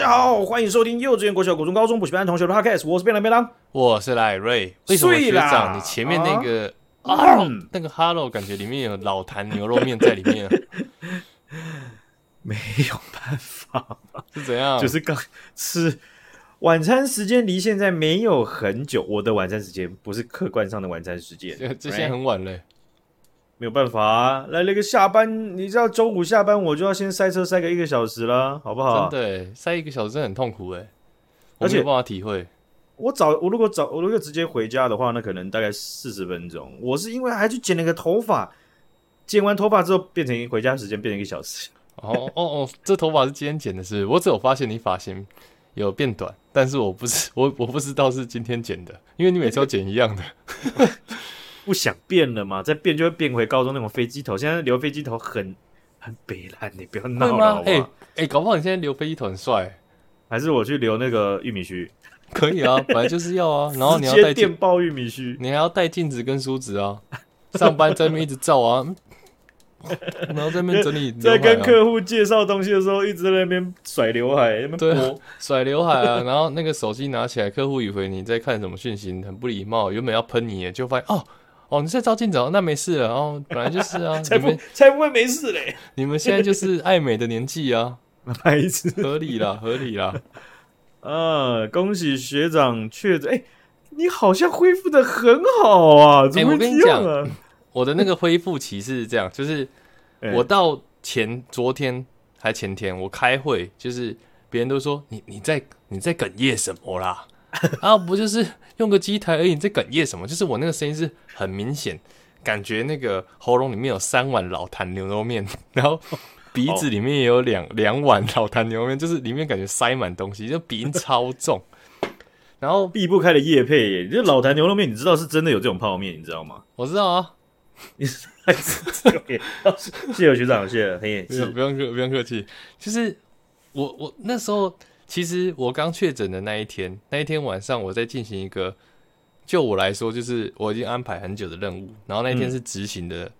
大家好，欢迎收听幼稚园、国小、国中、高中补习班同学的 Podcast，我是便当便当，我是赖瑞。为什么学长你前面那个啊，啊那个 Hello 感觉里面有老坛牛肉面在里面？没有办法，是怎样？就是刚吃晚餐时间离现在没有很久，我的晚餐时间不是客观上的晚餐时间，这现在很晚了。没有办法啊，来了个下班，你知道周五下班我就要先塞车塞个一个小时了，好不好？真的，塞一个小时真的很痛苦哎，而且没有办法体会。我早我如果早我如果直接回家的话，那可能大概四十分钟。我是因为还去剪了个头发，剪完头发之后变成回家时间变成一个小时。哦哦哦，这头发是今天剪的是，是？我只有发现你发型有变短，但是我不是我我不知道是今天剪的，因为你每次都剪一样的。不想变了嘛？再变就会变回高中那种飞机头。现在留飞机头很很北烂，你不要闹了。哎哎，搞不好你现在留飞机头很帅，还是我去留那个玉米须？可以啊，本来就是要啊。然后你要带电爆玉米须，你还要带镜子跟梳子啊。上班在那边一直照啊，然后在那边整理、啊，在跟客户介绍东西的时候，一直在那边甩刘海，对、啊，甩刘海啊。然后那个手机拿起来，客户以为你在看什么讯息，很不礼貌。原本要喷你，就发现哦。哦，你在照镜子哦，那没事了哦，本来就是啊，才不才不会没事嘞。你们现在就是爱美的年纪啊，白痴，合理啦，合理啦。啊，恭喜学长确诊，哎、欸，你好像恢复的很好啊，怎么会这样啊？欸、我跟你讲，我的那个恢复期是这样，就是我到前昨天还前天，我开会，就是别人都说你你在你在哽咽什么啦？啊，不就是用个机台而已？你在哽咽什么？就是我那个声音是很明显，感觉那个喉咙里面有三碗老坛牛肉面，然后鼻子里面也有两 两碗老坛牛肉面，就是里面感觉塞满东西，就鼻音超重。然后避不开的叶配耶，这老坛牛肉面，你知道是真的有这种泡面，你知道吗？我知道啊，你 是谢谢学长，谢谢，嘿，不用客不用客气。就是我我那时候。其实我刚确诊的那一天，那一天晚上我在进行一个，就我来说，就是我已经安排很久的任务，然后那一天是执行的，嗯、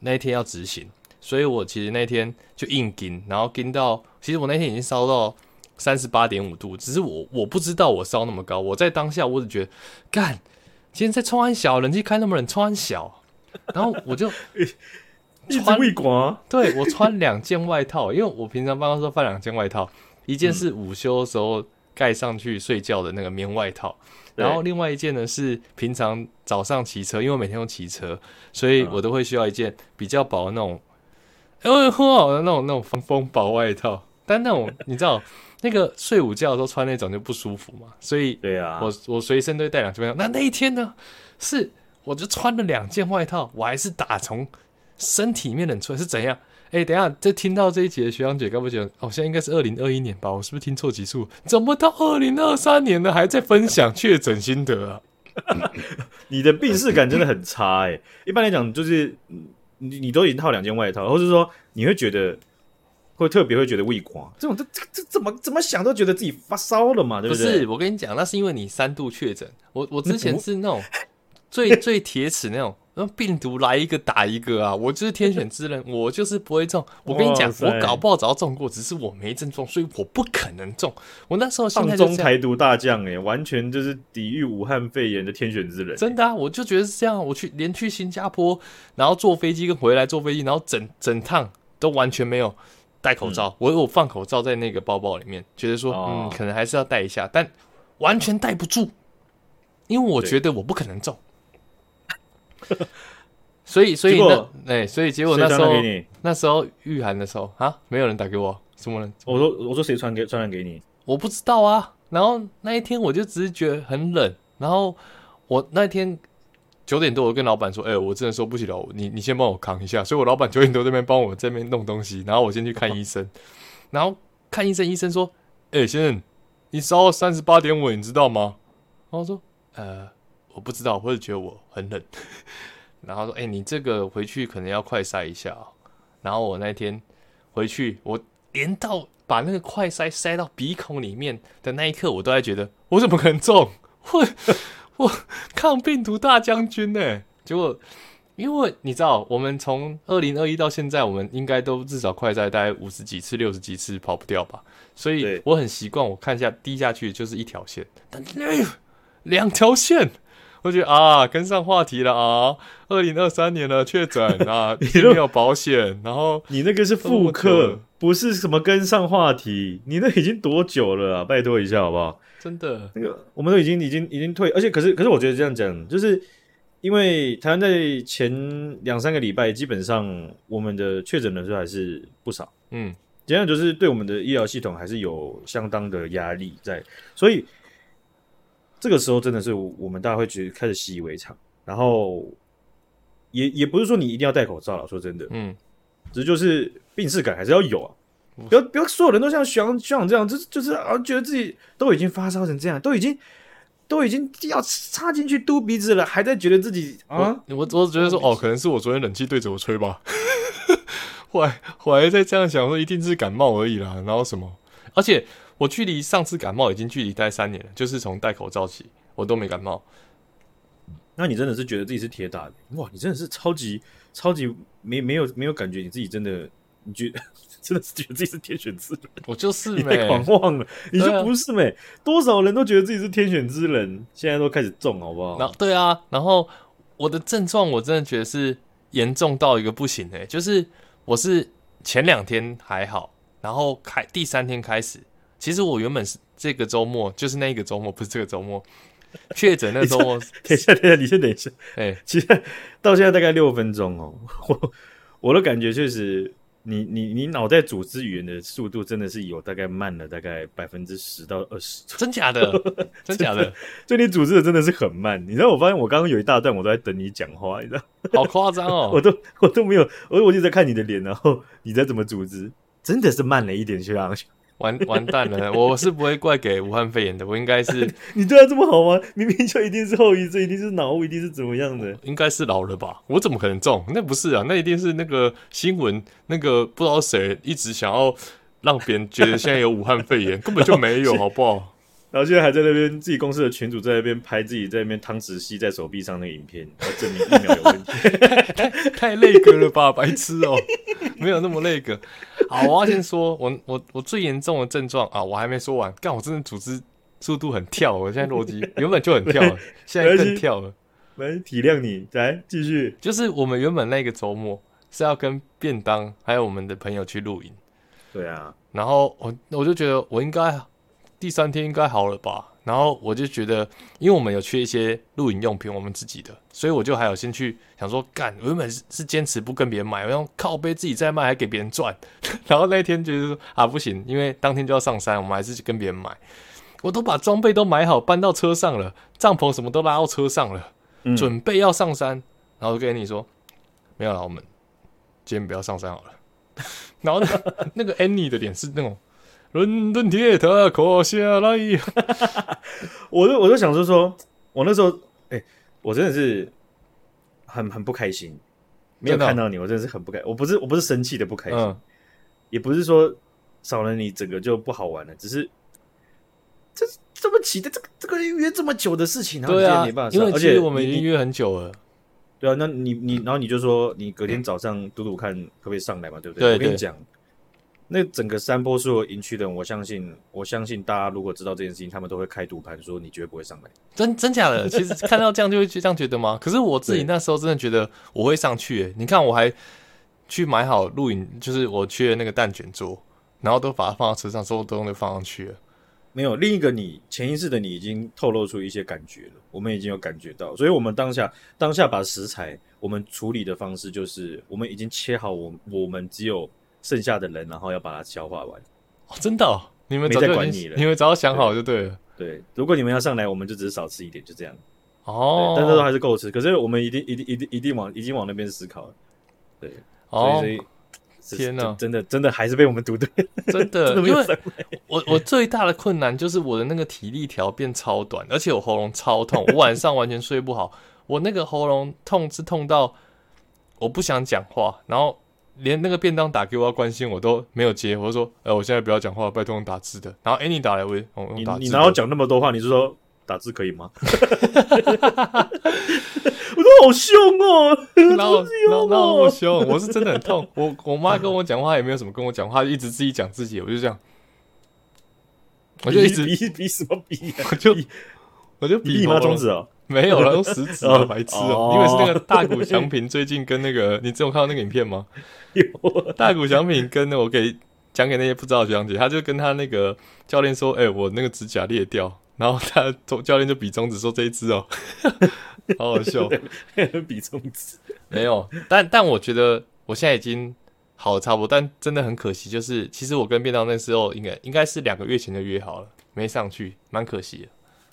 那一天要执行，所以我其实那一天就硬撑，然后撑到，其实我那天已经烧到三十八点五度，只是我我不知道我烧那么高，我在当下我只觉得，干，今天在冲安小，冷气开那么冷，冲安小，然后我就 穿胃管，对，我穿两件外套，因为我平常办公室放两件外套。一件是午休的时候盖上去睡觉的那个棉外套，然后另外一件呢是平常早上骑车，因为我每天都骑车，所以我都会需要一件比较薄的那种，因为很好的那种那种防风薄外套。但那种你知道，那个睡午觉的时候穿那种就不舒服嘛，所以对啊，我我随身都会带两件外套。那那一天呢，是我就穿了两件外套，我还是打从身体里面冷出来，是怎样？哎、欸，等一下，这听到这一集的学长姐，该不觉得哦，现在应该是二零二一年吧？我是不是听错集数？怎么到二零二三年了，还在分享确诊心得啊？你的病识感真的很差哎、欸。一般来讲，就是你你都已经套两件外套，或者说你会觉得会特别会觉得畏光，这种这这这怎么怎么想都觉得自己发烧了嘛？对不对？不是，我跟你讲，那是因为你三度确诊。我我之前是那种最最铁齿那种。那病毒来一个打一个啊！我就是天选之人，我就是不会中。我跟你讲，我搞不好早就中过，只是我没症状，所以我不可能中。我那时候上中台独大将哎，完全就是抵御武汉肺炎的天选之人。真的啊，我就觉得是这样。我去连去新加坡，然后坐飞机跟回来坐飞机，然后整整趟都完全没有戴口罩。嗯、我有放口罩在那个包包里面，觉得说、哦、嗯，可能还是要戴一下，但完全戴不住，因为我觉得我不可能中。所以，所以那哎、欸，所以结果那时候，那时候御寒的时候啊，没有人打给我，什么人？我说，我说谁传给传染给你？我不知道啊。然后那一天我就只是觉得很冷，然后我那天九点多，我跟老板说，哎、欸，我真的说不起了，你你先帮我扛一下。所以我老板九点多这边帮我这边弄东西，然后我先去看医生，然后看医生，医生说，哎、欸，先生，你烧三十八点五，你知道吗？然后我说，呃。我不知道，或者觉得我很冷，然后说：“哎、欸，你这个回去可能要快塞一下哦。”然后我那天回去，我连到把那个快塞塞到鼻孔里面的那一刻，我都在觉得我怎么可能中？我我抗病毒大将军呢？结果因为你知道，我们从二零二一到现在，我们应该都至少快塞大概五十几次、六十几次跑不掉吧。所以我很习惯，我看一下滴下去就是一条线，但哎，两条线，我觉得啊，跟上话题了啊。二零二三年了，确诊 啊，你没有保险，然后你那个是复刻，不是什么跟上话题，你那已经多久了啊？拜托一下好不好？真的，那个我们都已经已经已经退，而且可是可是我觉得这样讲就是。因为台湾在前两三个礼拜，基本上我们的确诊人数还是不少。嗯，这样就是对我们的医疗系统还是有相当的压力在，所以这个时候真的是我们大家会觉得开始习以为常。然后也也不是说你一定要戴口罩了，说真的，嗯，只是就是病识感还是要有啊。不要不要所有人都像徐阳徐阳这样，就是就是啊，觉得自己都已经发烧成这样，都已经。都已经要插进去嘟鼻子了，还在觉得自己啊？我我我觉得说哦，可能是我昨天冷气对着我吹吧。后来后来在这样想说，一定是感冒而已啦。然后什么？而且我距离上次感冒已经距离大概三年了，就是从戴口罩起，我都没感冒。那你真的是觉得自己是铁打的？哇，你真的是超级超级没没有没有感觉你自己真的？你觉得 真的是觉得自己是天选之人？我就是你太狂妄了，你就不是没、啊、多少人都觉得自己是天选之人，现在都开始中，好不好？然后对啊，然后我的症状我真的觉得是严重到一个不行诶、欸，就是我是前两天还好，然后开第三天开始，其实我原本是这个周末，就是那个周末，不是这个周末 确诊那个周末。等一下，等一下，你先等一下。哎、欸，其实到现在大概六分钟哦，我我的感觉确实。你你你脑袋组织语言的速度真的是有大概慢了大概百分之十到二十，真假的？真假的？就你组织的真的是很慢。你知道，我发现我刚刚有一大段我都在等你讲话，你知道？好夸张哦！我都我都没有，我我就在看你的脸，然后你在怎么组织，真的是慢了一点，学长。完完蛋了！我是不会怪给武汉肺炎的，我应该是 你对他这么好吗？明明就一定是后遗症，一定是脑雾，一定是怎么样的？应该是老了吧？我怎么可能中？那不是啊，那一定是那个新闻，那个不知道谁一直想要让别人觉得现在有武汉肺炎，根本就没有，好不好？然后现在还在那边自己公司的群主在那边拍自己在那边汤匙吸在手臂上那个影片，来证明疫苗有问题，太太那个了吧，白痴哦、喔，没有那么累格。好，我要先说，我我我最严重的症状啊，我还没说完。干，我真的组织速度很跳，我现在逻辑原本就很跳了，现在更跳了。来体谅你，来继续。就是我们原本那个周末是要跟便当还有我们的朋友去露营，对啊。然后我我就觉得我应该。第三天应该好了吧？然后我就觉得，因为我们有缺一些露营用品，我们自己的，所以我就还有先去想说，干，我原本是坚持不跟别人买，我用靠背自己在卖，还给别人赚。然后那一天觉得说啊，不行，因为当天就要上山，我们还是去跟别人买。我都把装备都买好，搬到车上了，帐篷什么都拉到车上了，嗯、准备要上山。然后就跟你说，没有了，我们今天不要上山好了。然后那个 Annie 的脸是那种。伦敦铁塔垮下来，我就我就想说说，我那时候，哎、欸，我真的是很很不开心，没有看到你，我真的是很不开心。我不是我不是生气的不开心，嗯、也不是说少了你整个就不好玩了，只是这这么奇的这个这个约这么久的事情，然后你也没办法，因为而且我们已经约很久了，对啊，那你你然后你就说你隔天早上赌赌看可不可以上来嘛，对不对？对对，我跟你讲。那整个山坡是我营区的人，我相信，我相信大家如果知道这件事情，他们都会开赌盘说你绝对不会上来。真真假的？其实看到这样就会这样觉得吗？可是我自己那时候真的觉得我会上去、欸。你看我还去买好露营，就是我缺的那个蛋卷桌，然后都把它放到车上，所有东西都放上去了。没有另一个你潜意识的你已经透露出一些感觉了，我们已经有感觉到，所以我们当下当下把食材我们处理的方式就是我们已经切好，我我们只有。剩下的人，然后要把它消化完。哦，真的、哦？你们早就没在管你了？你们早想好就对了对。对，如果你们要上来，我们就只是少吃一点，就这样。哦，但是都还是够吃。可是我们一定、一定、一定、一定往、已经往那边思考了。对，哦、所以，所以天哪，真的、真的还是被我们读对。真的，因为我我最大的困难就是我的那个体力条变超短，而且我喉咙超痛，我晚上完全睡不好。我那个喉咙痛是痛到我不想讲话，然后。连那个便当打给我要关心我都没有接，我就说，哎、欸，我现在不要讲话，拜托用打字的。然后 Annie 打来，我，我你你哪有讲那么多话？你是说打字可以吗？我说好凶哦，然后然后然后我凶，我是真的很痛。我我妈跟我讲话也没有什么跟我讲话，一直自己讲自己，我就这样，我就一直比比什么比、啊？我就我就比妈？中指哦，没有了，用食指啊，白痴哦。因为是那个大谷翔平最近跟那个，你只有看到那个影片吗？有大谷翔平跟我给。讲给那些不知道的学长姐，他就跟他那个教练说：“哎、欸，我那个指甲裂掉。”然后他教练就比中指说：“这一只哦，好好笑。”比中指没有，但但我觉得我现在已经好差不多，但真的很可惜，就是其实我跟便当那时候应该应该是两个月前就约好了，没上去，蛮可惜的，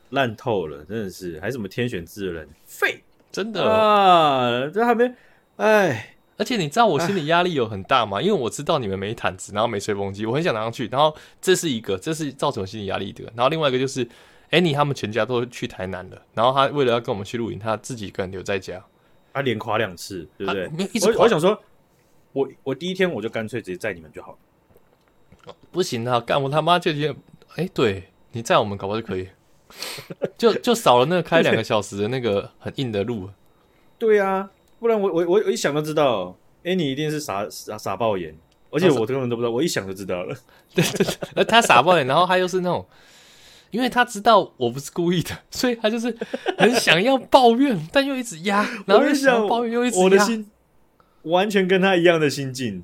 烂透了，真的是，还什么天选之人，废，真的啊，这还没，哎。而且你知道我 心理压力有很大吗？因为我知道你们没毯子，然后没吹风机，我很想拿上去。然后这是一个，这是造成我心理压力的。然后另外一个就是，Annie 他们全家都去台南了。然后他为了要跟我们去露营，他自己一个人留在家。他连垮两次，对不对？没一直我，我想说，我我第一天我就干脆直接载你们就好了。不行啊，干我他妈就觉得，哎，对你载我们搞不好就可以，就就少了那个开两个小时的那个很硬的路。对啊。不然我我我我一想就知道，哎，你一定是傻傻傻爆眼，而且我根本都不知道，我一想就知道了。对 对对，而他傻爆眼，然后他又是那种，因为他知道我不是故意的，所以他就是很想要抱怨，但又一直压，然后又想抱怨又一直压，我的心完全跟他一样的心境。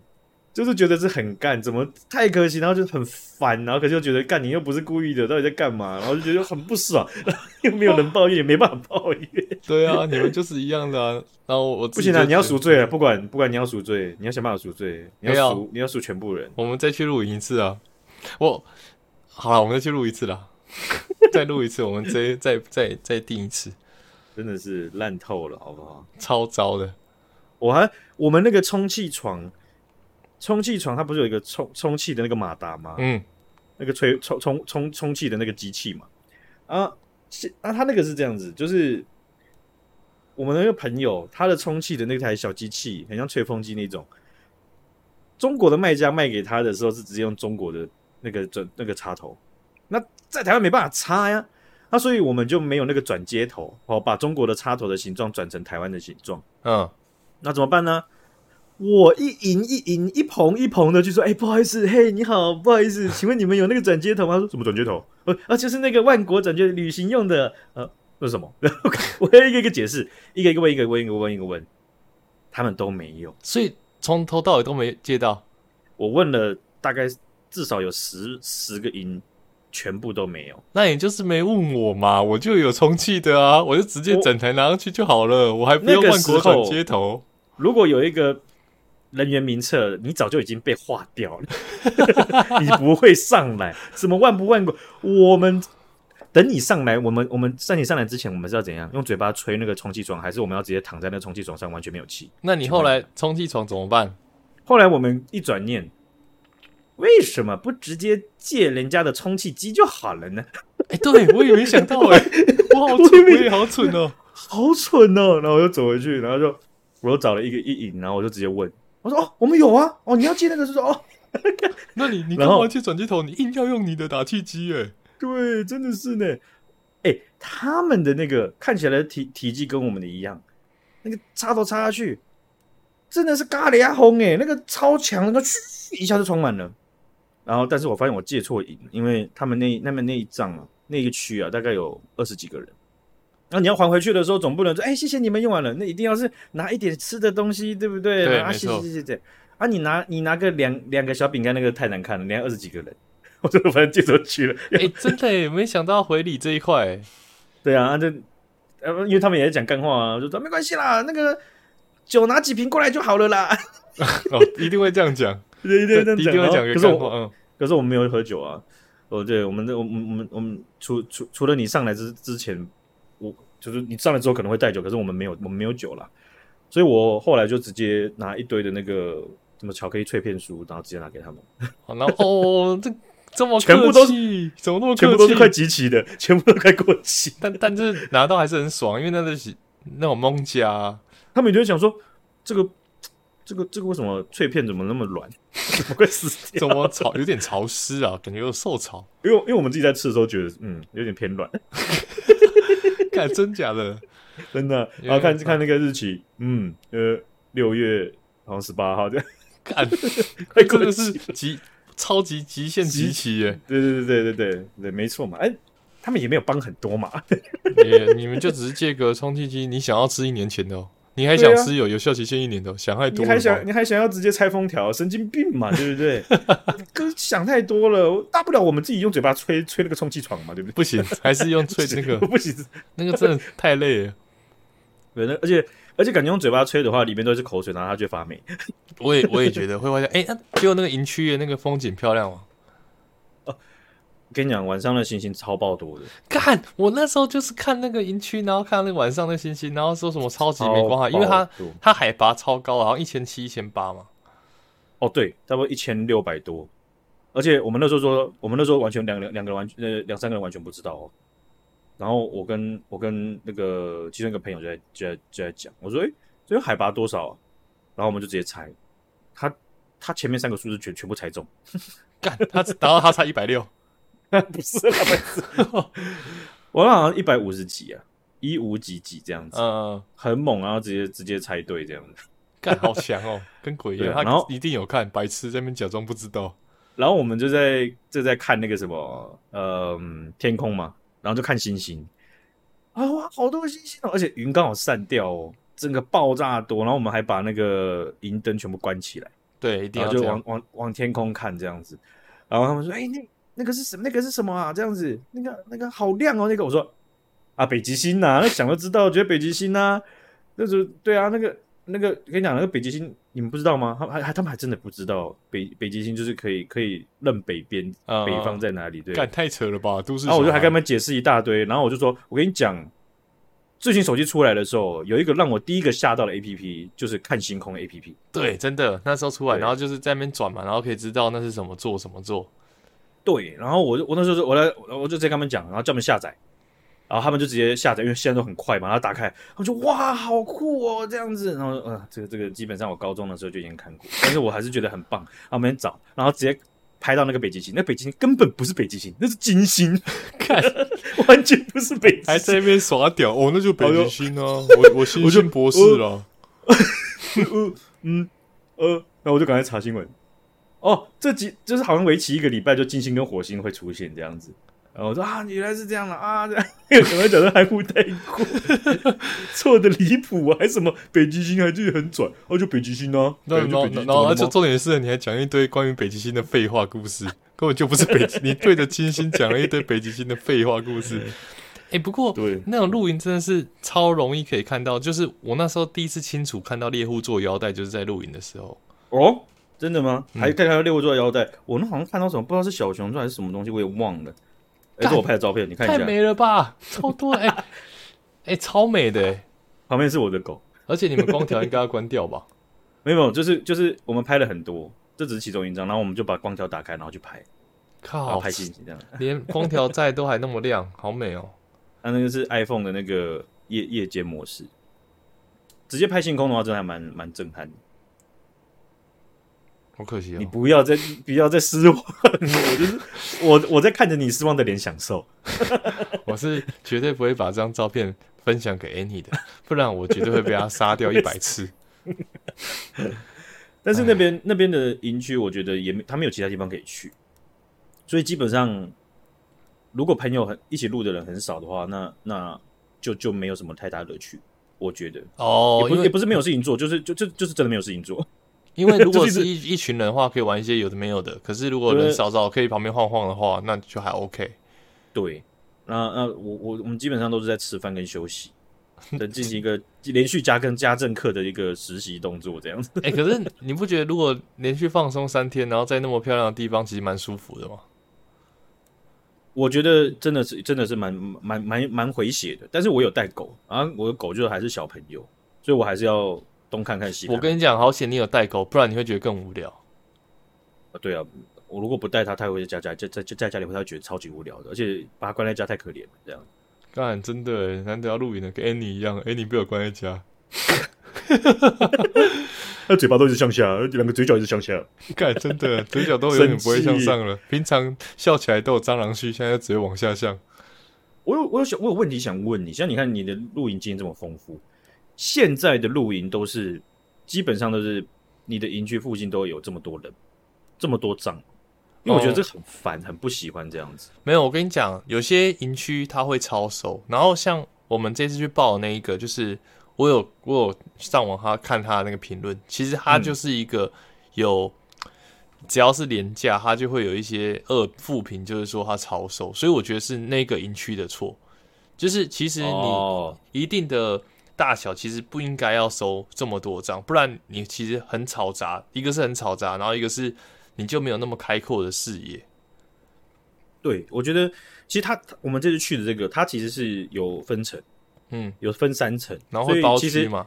就是觉得是很干，怎么太可惜，然后就很烦，然后可是又觉得干你又不是故意的，到底在干嘛？然后就觉得很不爽，然 后又没有人抱怨，也没办法抱怨。对啊，你们就是一样的啊。然后我不行啊，你要赎罪啊，不管不管你要赎罪，你要想办法赎罪，你要赎你要赎全部人。我们再去录一次啊！我好了，我们再去录一次啦，再录一次，我们再再再再定一次，真的是烂透了，好不好？超糟的。我还我们那个充气床。充气床它不是有一个充充气的那个马达吗？嗯，那个吹充充充充气的那个机器嘛。啊，是啊，他那个是这样子，就是我们那个朋友他的充气的那台小机器，很像吹风机那种。中国的卖家卖给他的时候是直接用中国的那个转那个插头，那在台湾没办法插呀，那所以我们就没有那个转接头哦，把中国的插头的形状转成台湾的形状。嗯，那怎么办呢？我一迎一迎一捧一捧的就说：“哎、欸，不好意思，嘿，你好，不好意思，请问你们有那个转接头吗？”他说：“什么转接头？呃，啊，就是那个万国转接旅行用的。呃，那是什么？然后我要一个一个解释，一个一个问，一个问，一个问，一个问，他们都没有，所以从头到尾都没接到。我问了大概至少有十十个音，全部都没有。那也就是没问我嘛，我就有充气的啊，我就直接整台拿上去就好了，我，我还不用万国转接头。如果有一个。”人员名册，你早就已经被划掉了，你不会上来。什么万不万过？我们等你上来，我们我们在你上来之前，我们是要怎样？用嘴巴吹那个充气床，还是我们要直接躺在那个充气床上，完全没有气？那你后来充气床怎么办？后来我们一转念，为什么不直接借人家的充气机就好了呢？哎、欸，对我也没想到、欸，哎，我好蠢，我也好蠢哦，好蠢哦。然后我就走回去，然后就我又找了一个一影，然后我就直接问。我说哦，我们有啊，哦，你要借那个是说哦，那你你干嘛借转接头？你硬要用你的打气机哎，对，真的是呢，哎、欸，他们的那个看起来的体体积跟我们的一样，那个插头插下去，真的是咖喱啊轰哎，那个超强，那个嘘一下就充满了。然后，但是我发现我借错营，因为他们那那边那一仗啊，那个区啊，大概有二十几个人。那、啊、你要还回去的时候，总不能说，哎、欸，谢谢你们用完了，那一定要是拿一点吃的东西，对不对？对，啊，谢谢谢谢。啊，你拿你拿个两两个小饼干，那个太难看了，连二十几个人，我就反正借出去了。哎、欸，真的哎，没想到回礼这一块。对啊，就呃，因为他们也在讲干话啊，我就说没关系啦，那个酒拿几瓶过来就好了啦。哦，一定会这样讲，一定会这样讲。一定会讲。可是我，嗯，可是我们没有喝酒啊。哦，对，我们我们我们我们除除除了你上来之之前，我。就是你上来之后可能会带酒，可是我们没有，我们没有酒啦。所以我后来就直接拿一堆的那个什么巧克力脆片酥，然后直接拿给他们。然后哦，这这么全部都是怎么那么全部都是快集齐的，全部都快过期。但但是拿到还是很爽，因为那个是那种蒙家，他们就会想说这个这个这个为什么脆片怎么那么软？怎么会死掉？怎么潮有点潮湿啊？感觉有受潮。因为因为我们自己在吃的时候觉得嗯有点偏软。干真假的？真的。然后看看那个日期，嗯，呃，六月好像十八号这样。看，真的是极超级极限极期耶！对对对对对对对，没错嘛。哎，他们也没有帮很多嘛。也你们就只是借个充气机，你想要吃一年前的哦。你还想吃有有效期限一年的？想太多了。你还想你还想要直接拆封条？神经病嘛，对不对？哥想太多了，大不了我们自己用嘴巴吹吹那个充气床嘛，对不对？不行，还是用吹 那个不行，那个真的太累了。对，那而且而且感觉用嘴巴吹的话，里面都是口水，然后它就发霉。我也我也觉得会发现，哎，结果那个营区的那个风景漂亮吗？我跟你讲，晚上的星星超爆多的。看，我那时候就是看那个营区，然后看那个晚上的星星，然后说什么超级美光海，因为它它海拔超高，然后一千七、一千八嘛。哦，对，差不多一千六百多。而且我们那时候说，我们那时候完全两两两个人完全呃两三个人完全不知道哦。然后我跟我跟那个其中一个朋友就在就在就在讲，我说：“哎，这个海拔多少啊？”然后我们就直接猜，他他前面三个数字全全部猜中，干他然后他差一百六。不是他们是，我好像一百五十几啊，一五几几这样子，嗯，很猛，然后直接直接猜对这样子，干好强哦，跟鬼一样。然后一定有看，白痴在那边假装不知道。然后我们就在就在看那个什么，呃，天空嘛，然后就看星星，啊哇，好多星星哦，而且云刚好散掉哦，整个爆炸多。然后我们还把那个银灯全部关起来，对，一定要就往往往天空看这样子。然后他们说，哎，那。那个是什么？那个是什么啊？这样子，那个那个好亮哦。那个我说啊，北极星呐、啊，那想都知道，觉得北极星呐、啊，那时候对啊，那个那个跟你讲，那个北极星你们不知道吗？他们还还他们还真的不知道北北极星就是可以可以认北边、嗯、北方在哪里？对，干太扯了吧？都是。然后我就还跟他们解释一大堆，然后我就说，我跟你讲，最近手机出来的时候，有一个让我第一个吓到的 APP，就是看星空 APP。对，真的那时候出来，然后就是在那边转嘛，然后可以知道那是什么座什么座。对，然后我就我那时候我来我就直接跟他们讲，然后叫他们下载，然后他们就直接下载，因为现在都很快嘛，然后打开，我就哇，好酷哦，这样子，然后呃，这个这个基本上我高中的时候就已经看过，但是我还是觉得很棒，然后我们找，然后直接拍到那个北极星，那北极星根本不是北极星，那是金星，看完全不是北极星，还在那边耍屌，哦，那就北极星啊，我我星星博士了，嗯呃，那我就赶快查新闻。哦，这几就是好像为期一个礼拜，就金星跟火星会出现这样子。然后我说啊，原来是这样了啊，这样 可能讲的含糊带过，错的离谱啊，还什么北极星还自己很转，哦，就北极星啊。然后然后就重点是，你还讲一堆关于北极星的废话故事，根本就不是北极，你对着金星讲了一堆北极星的废话故事。哎、欸，不过对那种露营真的是超容易可以看到，就是我那时候第一次清楚看到猎户座腰带，就是在露营的时候哦。真的吗？还可以看到猎户座的腰带，我那好像看到什么，不知道是小熊座还是什么东西，我也忘了。哎、欸，是我拍的照片，你看一下。太美了吧，超多哎，哎、欸欸，超美的哎。旁边是我的狗，而且你们光条应该要关掉吧？没有，就是就是我们拍了很多，这只是其中一张，然后我们就把光条打开，然后去拍。靠，拍星星这样，连光条在都还那么亮，好美哦。它、啊、那个是 iPhone 的那个夜夜间模式，直接拍星空的话，真的还蛮蛮震撼的。好可惜啊、哦！你不要再 不要再失望，我就是我我在看着你失望的脸享受。我是绝对不会把这张照片分享给 Annie 的，不然我绝对会被他杀掉一百次。但是那边那边的营区，我觉得也没他没有其他地方可以去，所以基本上如果朋友很一起录的人很少的话，那那就就没有什么太大乐趣。我觉得哦，也不也不是没有事情做，就是就就就是真的没有事情做。因为 如果是一一群人的话，可以玩一些有的没有的。可是如果人少少，可以旁边晃晃的话，那就还 OK。对，那那我我我们基本上都是在吃饭跟休息，等进行一个 连续加跟家政课的一个实习动作这样子。哎、欸，可是你不觉得如果连续放松三天，然后在那么漂亮的地方，其实蛮舒服的吗？我觉得真的是真的是蛮蛮蛮蛮回血的。但是我有带狗啊，我的狗就还是小朋友，所以我还是要。东看看西看，我跟你讲，好险你有带狗，不然你会觉得更无聊。啊，对啊，我如果不带它，它会在家在在在在家里会，它会觉得超级无聊的，而且把它关在家太可怜了。这样，当然真的，难得要露营的，跟 Annie 一样，Annie 被我关在家，他嘴巴都一直向下，两个嘴角一直向下，干真的嘴角都有点不会向上了。平常笑起来都有蟑螂须，现在直接往下向。我有我有想我有问题想问你，像你看你的露营经验这么丰富，现在的露营都是基本上都是你的营区附近都有这么多人，这么多帐，因为我觉得这很烦，很不喜欢这样子。没有，我跟你讲，有些营区它会超收，然后像我们这次去报的那一个，就是我有我有上网他看他的那个评论，其实他就是一个有。只要是廉价，他就会有一些恶负评，就是说他超收，所以我觉得是那个营区的错。就是其实你一定的大小，其实不应该要收这么多张，不然你其实很嘈杂。一个是很嘈杂，然后一个是你就没有那么开阔的视野。对，我觉得其实他我们这次去的这个，它其实是有分层，嗯，有分三层，然后会包区嘛。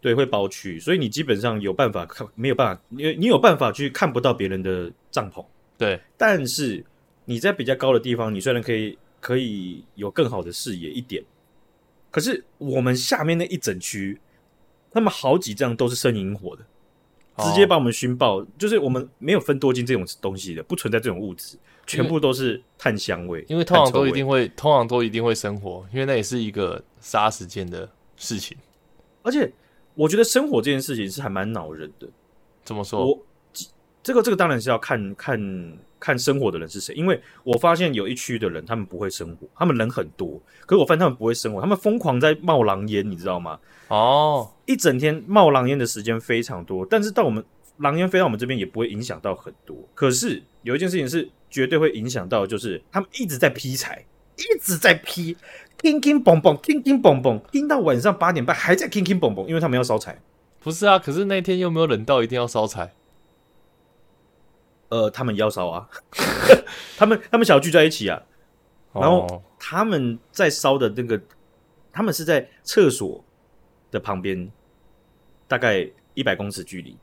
对，会包区，所以你基本上有办法看，没有办法，因为你有办法去看不到别人的帐篷。对，但是你在比较高的地方，你虽然可以可以有更好的视野一点，可是我们下面那一整区，他们好几张都是生营火的，直接把我们熏爆，哦、就是我们没有分多金这种东西的，不存在这种物质，全部都是碳香味。因为通常都一定会，通常都一定会生火，因为那也是一个杀时间的事情，而且。我觉得生火这件事情是还蛮恼人的。怎么说？我这个这个当然是要看看看生火的人是谁，因为我发现有一区的人他们不会生火，他们人很多，可是我发现他们不会生火，他们疯狂在冒狼烟，你知道吗？哦，一整天冒狼烟的时间非常多，但是到我们狼烟飞到我们这边也不会影响到很多。可是有一件事情是绝对会影响到，就是他们一直在劈柴，一直在劈。叮叮嘣嘣，叮叮嘣嘣，叮到晚上八点半还在叮叮嘣嘣，因为他们要烧柴。不是啊，可是那天又没有冷到一定要烧柴。呃，他们要烧啊，他们他们想要聚在一起啊。然后他们在烧的那个，他们是在厕所的旁边，大概一百公尺距离。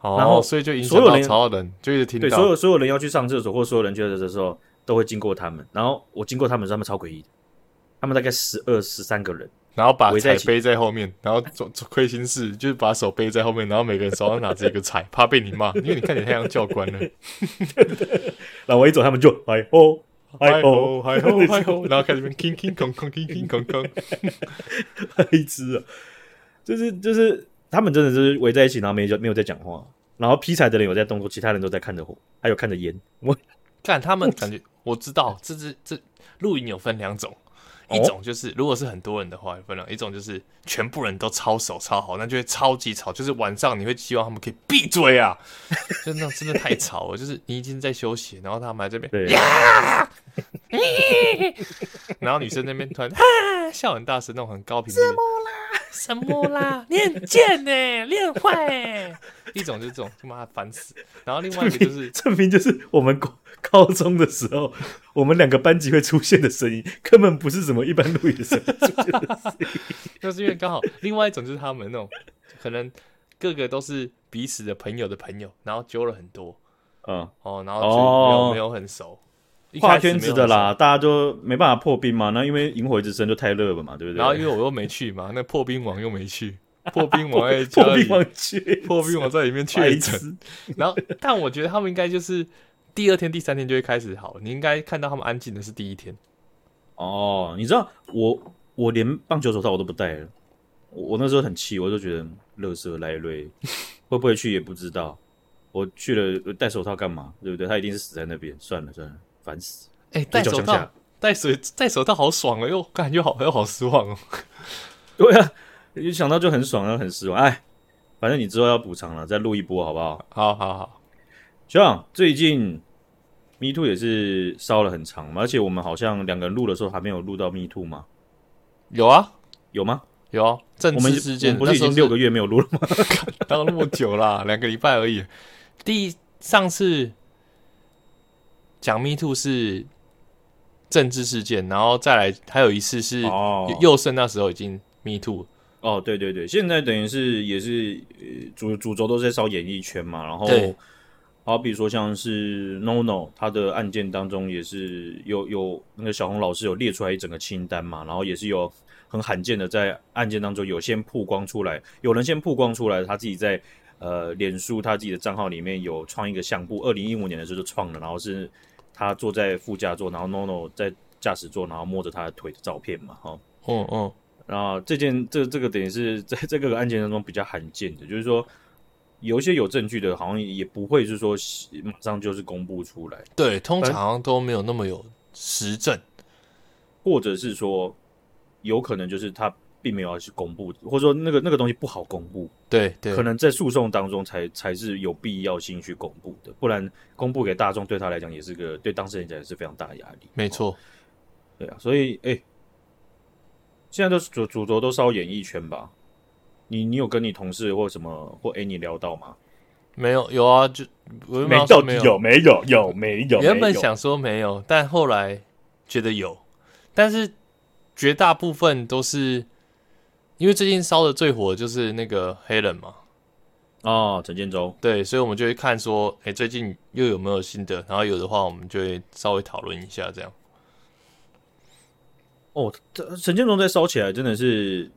哦，然后所以就影响到所有人，就一直听到。对，所有所有人要去上厕所，或所有人去的时候，都会经过他们。然后我经过他们，他们超诡异的。他们大概十二十三个人，然后把柴背在后面，然后做做亏心事，就是把手背在后面，然后每个人手上拿着一个柴，怕被你骂，因为你看起来太像教官了。然后我一走，他们就嗨哦嗨哦嗨哦嗨哦，然后开始边叮叮哐哐叮叮哐哐，一只啊，就是就是他们真的是围在一起，然后没有没有在讲话，然后劈柴的人有在动作，其他人都在看着火，还有看着烟。我看他们感觉，我知道这这这露营有分两种。一种就是，如果是很多人的话，分两一种就是全部人都操守超好，那就会超级吵。就是晚上你会希望他们可以闭嘴啊，就那种真的太吵了。就是你已经在休息，然后他们还在这边，呀 然后女生那边突然笑很大声，那种很高频。什么啦？什么啦？你很贱呢，你很坏。一种就是这种，他妈烦死。然后另外一个就是 证明，就是我们高中的时候，我们两个班级会出现的声音，根本不是什么一般录音的声音。就是因为刚好，另外一种就是他们那种，可能个个都是彼此的朋友的朋友，然后揪了很多，嗯哦，然后就没有、哦、没有很熟，跨圈子的啦，大家都没办法破冰嘛。那因为萤火一直生就太热了嘛，对不对？然后因为我又没去嘛，那破冰王又没去。破冰王在破冰王去，破冰王在里面确诊。然后，但我觉得他们应该就是第二天、第三天就会开始好。你应该看到他们安静的是第一天。哦，你知道我我连棒球手套我都不戴了。我，我那时候很气，我就觉得乐色来瑞，会不会去也不知道。我去了戴手套干嘛？对不对？他一定是死在那边。算了算了，烦死。哎、欸，戴手套，戴水戴手套好爽了，又感觉好又好失望哦。对啊。一想到就很爽，又很失望。哎，反正你之后要补偿了，再录一波好不好？好好好。像最近 Me Too 也是烧了很长嘛，而且我们好像两个人录的时候还没有录到 Me Too 吗？有啊，有吗？有啊。政治事件不是已经六个月没有录了吗？当那么久了，两个礼拜而已。第上次讲 Me Too 是政治事件，然后再来还有一次是佑胜那时候已经 Me Too。哦，对对对，现在等于是也是主主轴都是在烧演艺圈嘛，然后好比说像是 NONO 他的案件当中也是有有那个小红老师有列出来一整个清单嘛，然后也是有很罕见的在案件当中有先曝光出来，有人先曝光出来他自己在呃脸书他自己的账号里面有创一个相簿，二零一五年的时候就创了，然后是他坐在副驾座，然后 NONO 在驾驶座，然后摸着他的腿的照片嘛，哈，嗯嗯，然后这件这这个等于是在这个案件当中比较罕见的，就是说有一些有证据的，好像也不会是说马上就是公布出来，对，通常都没有那么有实证，或者是说有可能就是他。并没有要去公布，或者说那个那个东西不好公布，对对，可能在诉讼当中才才是有必要性去公布的，不然公布给大众对他来讲也是个对当事人讲也是非常大的压力。没错，对啊，所以哎，现在都主主轴都烧演艺圈吧？你你有跟你同事或什么或哎你聊到吗？没有，有啊，就没到底有没有有没有？原本想说没有，但后来觉得有，但是绝大部分都是。因为最近烧的最火的就是那个黑人嘛，哦，陈建州，对，所以我们就会看说，哎，最近又有没有新的？然后有的话，我们就会稍微讨论一下这样。哦，这陈建州在烧起来真的是，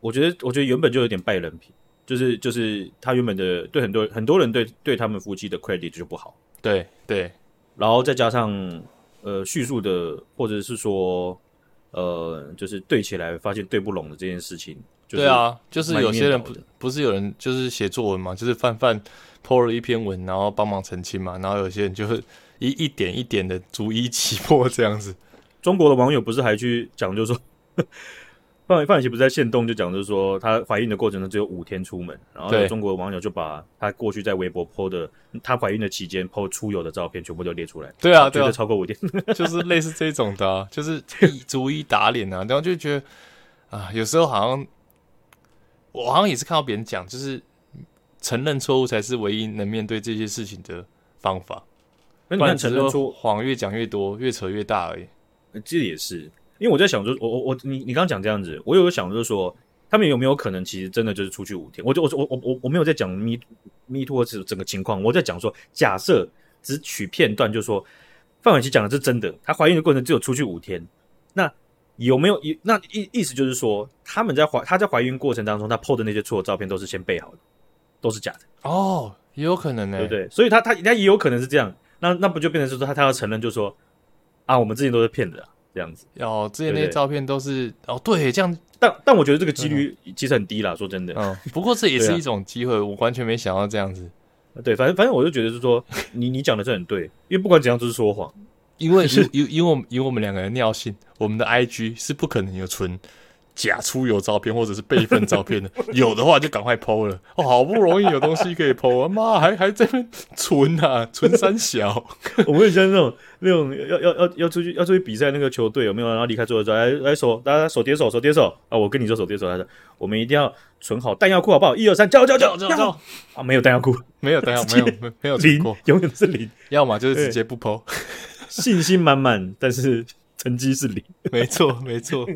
我觉得，我觉得原本就有点败人品，就是就是他原本的对很多很多人对对他们夫妻的 credit 就不好，对对，然后再加上呃叙述的或者是说。呃，就是对起来发现对不拢的这件事情，对啊，就是有些人不不是有人就是写作文嘛，就是范范 po 了一篇文，然后帮忙澄清嘛，然后有些人就是一一点一点的逐一 击破这样子。中国的网友不是还去讲，就是说。范范玮琪不是在限动就讲，就是说她怀孕的过程中只有五天出门，然后中国网友就把她过去在微博 po 的她怀孕的期间 po 出游的照片全部都列出来。对啊，对啊，超过五天，就是类似这种的、啊，就是一逐一打脸啊，然后就觉得啊，有时候好像我好像也是看到别人讲，就是承认错误才是唯一能面对这些事情的方法。那你看承认错谎越讲越多，越扯越大而已。这也是。因为我在想，就是我我我你你刚刚讲这样子，我有想就是说，他们有没有可能其实真的就是出去五天？我就我我我我我没有在讲 me me too 这整个情况，我在讲说，假设只取片段，就是说范玮琪讲的是真的，她怀孕的过程只有出去五天，那有没有意那意意思就是说，他们在怀她在怀孕过程当中，她 po 的那些错的照片都是先备好的，都是假的哦，也有可能呢，对不对？所以她她她也有可能是这样，那那不就变成是说她她要承认，就是说啊，我们之前都是骗子啊。这样子，哦，之前那些照片都是哦，对，这样，但但我觉得这个几率其实很低啦，嗯、说真的，嗯，不过这也是一种机会，啊、我完全没想到这样子，对，反正反正我就觉得是说，你你讲的是很对，因为不管怎样都是说谎，因为因因 因为我们以我们两个人尿性，我们的 IG 是不可能有存。假出游照片或者是备份照片的，有的话就赶快 PO 了。哦，好不容易有东西可以 PO 啊，妈还还在那存啊，存三小。我们以前那种那种要要要要出去要出去比赛那个球队有没有？然后离开座位之后，来来手，大家手叠手，手叠手啊！我跟你说手叠手，他说我们一定要存好弹药库，好不好？一二三，叫叫叫叫叫啊！没有弹药库，没有弹药，没有没没有零，永远是零，要么就是直接不 PO，信心满满，但是。成绩是零，没错没错。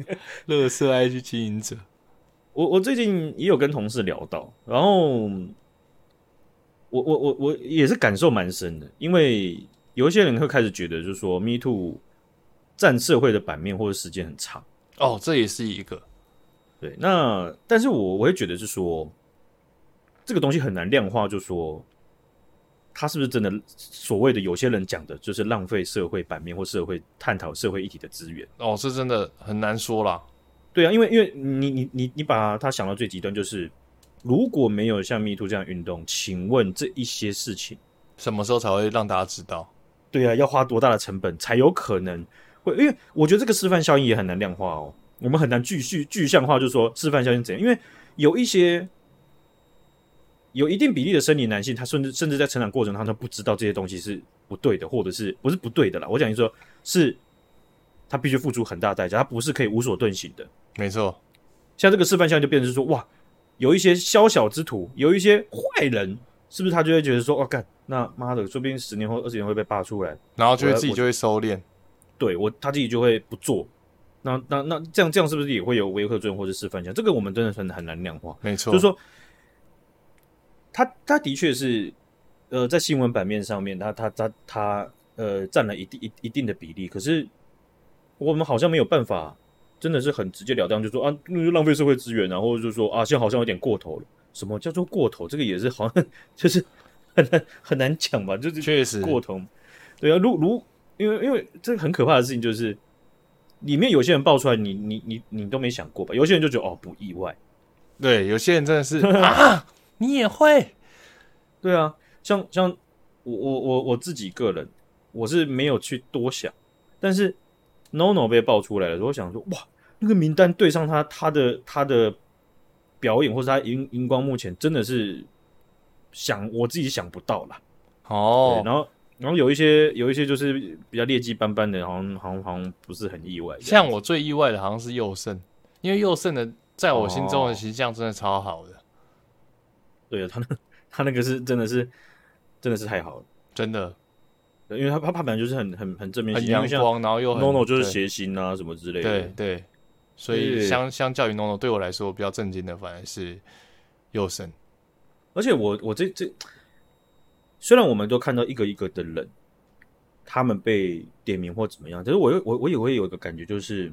乐色 IG 经营者，我我最近也有跟同事聊到，然后我我我我也是感受蛮深的，因为有一些人会开始觉得，就是说 Me Too 占社会的版面或者时间很长。哦，这也是一个对。那但是我我会觉得是说，这个东西很难量化，就是说。他是不是真的所谓的有些人讲的，就是浪费社会版面或社会探讨社会议题的资源？哦，这真的很难说啦。对啊，因为因为你你你你把他想到最极端，就是如果没有像 MeToo 这样运动，请问这一些事情什么时候才会让大家知道？对啊，要花多大的成本才有可能会？因为我觉得这个示范效应也很难量化哦，我们很难具具具象化，就是说示范效应怎样？因为有一些。有一定比例的生理男性，他甚至甚至在成长过程当中，他不知道这些东西是不对的，或者是不是不对的啦。我讲你说，是他必须付出很大代价，他不是可以无所遁形的。没错，像这个示范项就变成是说，哇，有一些宵小之徒，有一些坏人，是不是他就会觉得说，哇干，那妈的，说不定十年后、二十年会被扒出来，然后就会自己就会收敛，对我他自己就会不做。那那那这样这样是不是也会有维克作用或者示范项？这个我们真的很很难量化。没错，就是说。他他的确是，呃，在新闻版面上面，他他他他呃占了一定一一定的比例。可是我们好像没有办法，真的是很直截了当，就说啊，那就浪费社会资源啊，或者就说啊，现在好像有点过头了。什么叫做过头？这个也是好像 就是很难很难讲吧？就是确实过头。对啊，如如因为因为这个很可怕的事情就是，里面有些人爆出来你，你你你你都没想过吧？有些人就觉得哦不意外，对，有些人真的是啊，你也会，对啊，像像我我我我自己个人，我是没有去多想，但是 NONO 被爆出来的时候，我想说哇，那个名单对上他他的他的表演或者他荧荧光幕前，真的是想我自己想不到啦。哦，然后。然后有一些有一些就是比较劣迹斑斑的，好像好像好像不是很意外。像我最意外的好像是佑胜，因为佑胜的在我心中的形象真的超好的。哦、对啊，他那他那个是真的是真的是太好了，真的。因为他他他本来就是很很很正面，很阳光，然后又很 NONO 就是谐星啊什么之类的。对对，所以相相较于 NONO，对我来说比较震惊的反而是佑胜。而且我我这这。虽然我们都看到一个一个的人，他们被点名或怎么样，但是我我我也会有一个感觉，就是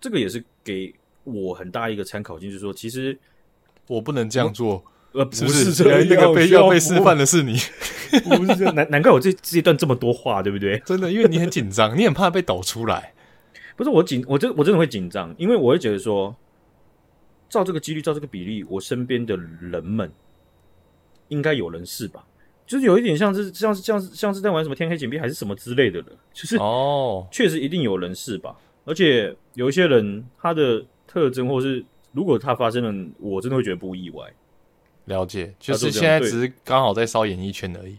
这个也是给我很大一个参考性，就是说，其实我不能这样做，呃，不是这样，那个被要被示范的是你，不是这样，难难怪我这这一段这么多话，对不对？真的，因为你很紧张，你很怕被抖出来。不是我紧，我真我真的会紧张，因为我会觉得说，照这个几率，照这个比例，我身边的人们应该有人是吧？就是有一点像是像是像是像是在玩什么天黑请闭还是什么之类的了，就是哦，确实一定有人是吧？而且有一些人他的特征，或是如果他发生了，我真的会觉得不意外。了解，就是现在只是刚好在烧演艺圈而已。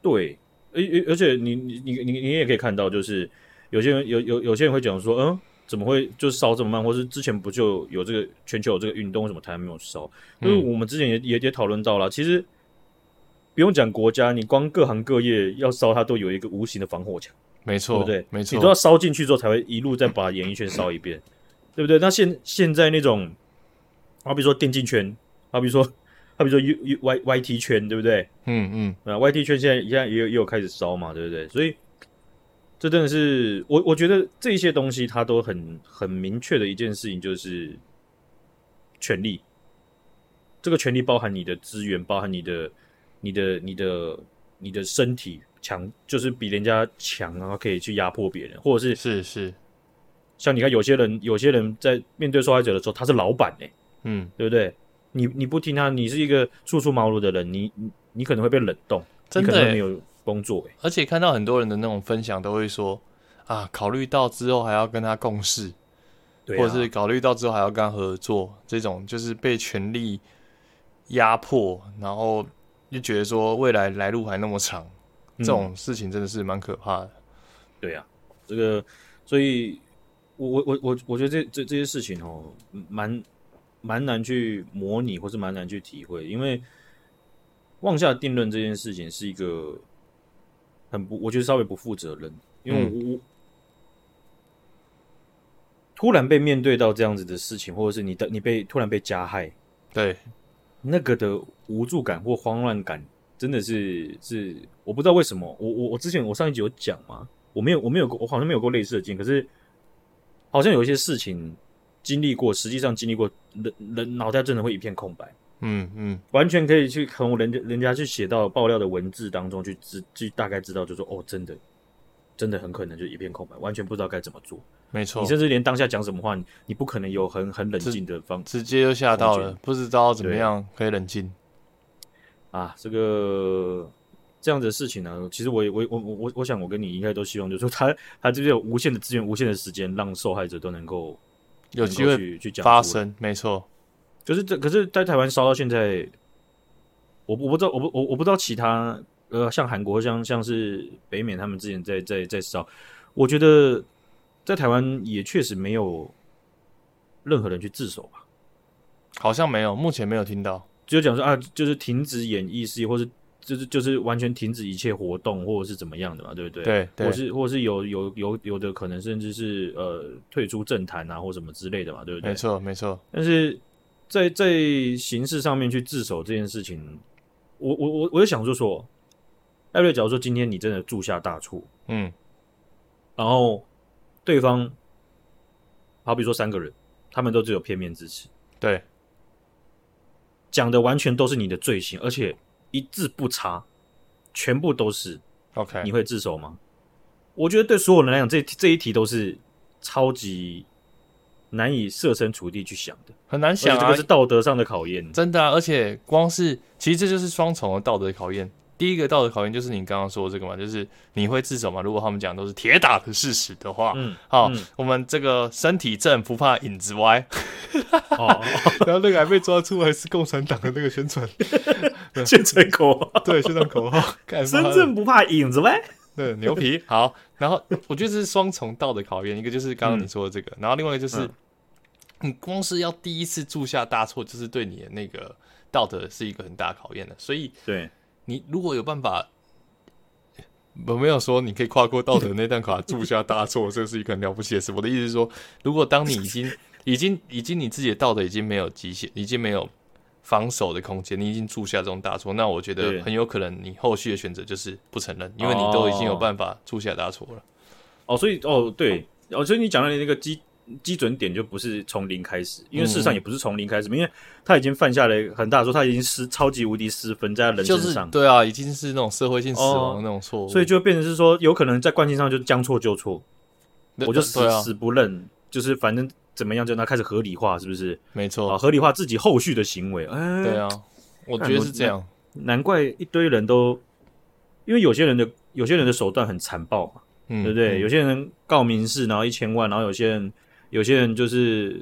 对，而而而且你你你你你也可以看到，就是有些人有有有些人会讲说，嗯，怎么会就烧这么慢？或是之前不就有这个全球有这个运动，为什么台湾没有烧？因为我们之前也也也讨论到了，其实。不用讲国家，你光各行各业要烧，它都有一个无形的防火墙，没错，对不对？没错，你都要烧进去之后，才会一路再把演艺圈烧一遍，对不对？那现现在那种，好比说电竞圈，好比说，好比如说 U U Y Y T 圈，对不对？嗯嗯，啊，Y T 圈现在现在也有也有开始烧嘛，对不对？所以这真的是我我觉得这些东西它都很很明确的一件事情，就是权利。这个权利包含你的资源，包含你的。你的、你的、你的身体强，就是比人家强，然后可以去压迫别人，或者是是是，像你看，有些人，有些人在面对受害者的时候，他是老板哎，嗯，对不对？你你不听他，你是一个初出茅庐的人，你你你可能会被冷冻，真的没有工作哎。而且看到很多人的那种分享，都会说啊，考虑到之后还要跟他共事，或者是考虑到之后还要跟他合作，这种就是被权力压迫，然后。就觉得说未来来路还那么长，这种事情真的是蛮可怕的。对呀，这个，所以我我我我我觉得这这这些事情哦，蛮蛮难去模拟，或是蛮难去体会，因为妄下定论这件事情是一个很不，我觉得稍微不负责任，因为我突然被面对到这样子的事情，或者是你的你被突然被加害，对。那个的无助感或慌乱感，真的是是我不知道为什么。我我我之前我上一集有讲嘛，我没有我没有过，我好像没有过类似的经历。可是好像有一些事情经历过，实际上经历过，人人脑袋真的会一片空白。嗯嗯，完全可以去从人家人家去写到爆料的文字当中去知去大概知道，就说哦，真的真的很可能就一片空白，完全不知道该怎么做。没错，你甚至连当下讲什么话，你不可能有很很冷静的方，直接就吓到了，不知道怎么样可以冷静。啊，这个这样的事情呢、啊，其实我我我我我想我跟你应该都希望，就是说他他这边有无限的资源、无限的时间，让受害者都能够有机会去去讲发生。没错，可是这，可是，在台湾烧到现在，我我不知道，我不我我不知道其他呃，像韩国，像像是北美，他们之前在在在烧，我觉得。在台湾也确实没有任何人去自首吧？好像没有，目前没有听到。只有讲说啊，就是停止演艺事业，或是就是就是完全停止一切活动，或者是怎么样的嘛，对不对？对，对或是或是有有有有的可能，甚至是呃退出政坛啊，或什么之类的嘛，对不对？没错，没错。但是在在形式上面去自首这件事情，我我我我就想说说，艾瑞，假如说今天你真的铸下大错，嗯，然后。对方，好比说三个人，他们都只有片面之词，对，讲的完全都是你的罪行，而且一字不差，全部都是。OK，你会自首吗？我觉得对所有人来讲，这这一题都是超级难以设身处地去想的，很难想啊。这个是道德上的考验，真的啊！而且光是其实这就是双重的道德考验。第一个道德考验就是你刚刚说的这个嘛，就是你会自首吗？如果他们讲的都是铁打的事实的话，嗯，好，嗯、我们这个身体正不怕影子歪，哦，然后那个还被抓出来是共产党的那个宣传 宣传口号，对，宣传口号，深圳不怕影子歪，对，牛皮。好，然后我觉得这是双重道德考验，一个就是刚刚你说的这个，嗯、然后另外一个就是、嗯、你光是要第一次铸下大错，就是对你的那个道德是一个很大考验的，所以对。你如果有办法，我没有说你可以跨过道德那段卡铸下大错，这是一个很了不起的事。我的意思是说，如果当你已经、已经、已经你自己的道德已经没有极限，已经没有防守的空间，你已经铸下这种大错，那我觉得很有可能你后续的选择就是不承认，因为你都已经有办法铸下大错了。哦，所以哦，对，哦，所以你讲的那个基。基准点就不是从零开始，因为事实上也不是从零开始，因为他已经犯下了很大的错，他已经失超级无敌失分在人身上，对啊，已经是那种社会性死亡的那种错误，所以就变成是说，有可能在惯性上就将错就错，我就死死不认，就是反正怎么样就他开始合理化，是不是？没错啊，合理化自己后续的行为，哎，对啊，我觉得是这样，难怪一堆人都，因为有些人的有些人的手段很残暴嘛，对不对？有些人告民事，然后一千万，然后有些人。有些人就是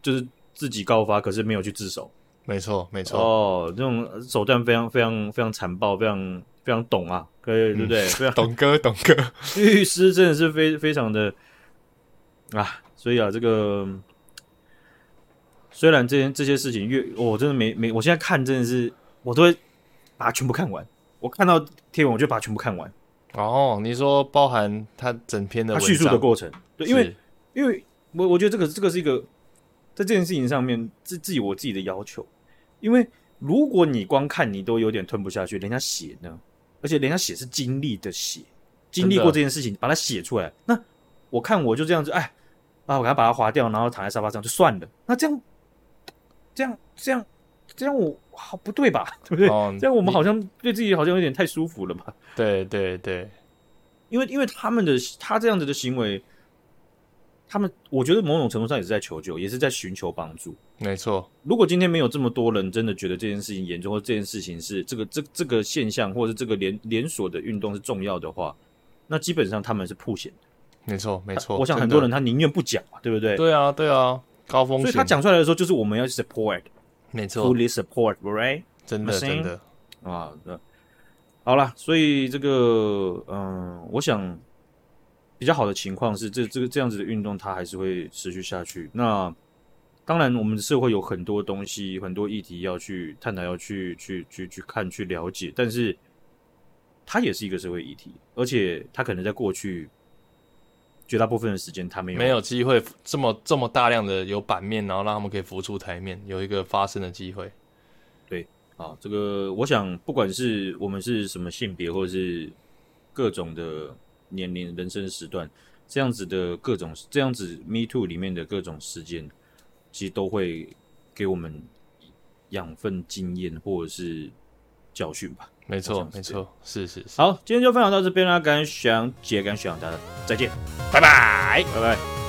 就是自己告发，可是没有去自首。没错，没错。哦，这种手段非常非常非常残暴，非常非常懂啊，可以、嗯、对不对？非常 懂哥，懂哥。律师真的是非非常的啊，所以啊，这个虽然这些这些事情越，我、哦、真的没没，我现在看真的是，我都会把它全部看完。我看到贴文，我就把它全部看完。哦，你说包含他整篇的他叙述的过程，对，因为。因为我我觉得这个这个是一个在这件事情上面自自己我自己的要求，因为如果你光看你都有点吞不下去，人家写呢，而且人家写是经历的写，经历过这件事情把它写出来，那我看我就这样子，哎啊，我给他把它划掉，然后躺在沙发上就算了，那这样这样这样这样我好不对吧？对不对？哦，这样我们好像对自己好像有点太舒服了吧？对对对，因为因为他们的他这样子的行为。他们，我觉得某种程度上也是在求救，也是在寻求帮助。没错，如果今天没有这么多人真的觉得这件事情严重，或这件事情是这个这这个现象，或者这个连连锁的运动是重要的话，那基本上他们是破险的。没错，没错。我想很多人他宁愿不讲嘛，对不对？对啊，对啊，高风险。所以他讲出来的时候，就是我们要 support，没错，fully support，right？真的，真的啊，对好了，所以这个，嗯，我想。比较好的情况是，这这个这样子的运动它还是会持续下去。那当然，我们的社会有很多东西、很多议题要去探讨、要去去去去看、去了解。但是，它也是一个社会议题，而且它可能在过去绝大部分的时间，他没有没有机会这么这么大量的有版面，然后让他们可以浮出台面，有一个发声的机会。对，啊，这个我想，不管是我们是什么性别，或者是各种的。年龄、人生时段，这样子的各种，这样子 Me Too 里面的各种事件，其实都会给我们养分、经验或者是教训吧。没错，没错，是是是。好，今天就分享到这边啦，感谢小杨姐，感谢小杨大家，再见，拜拜，拜拜。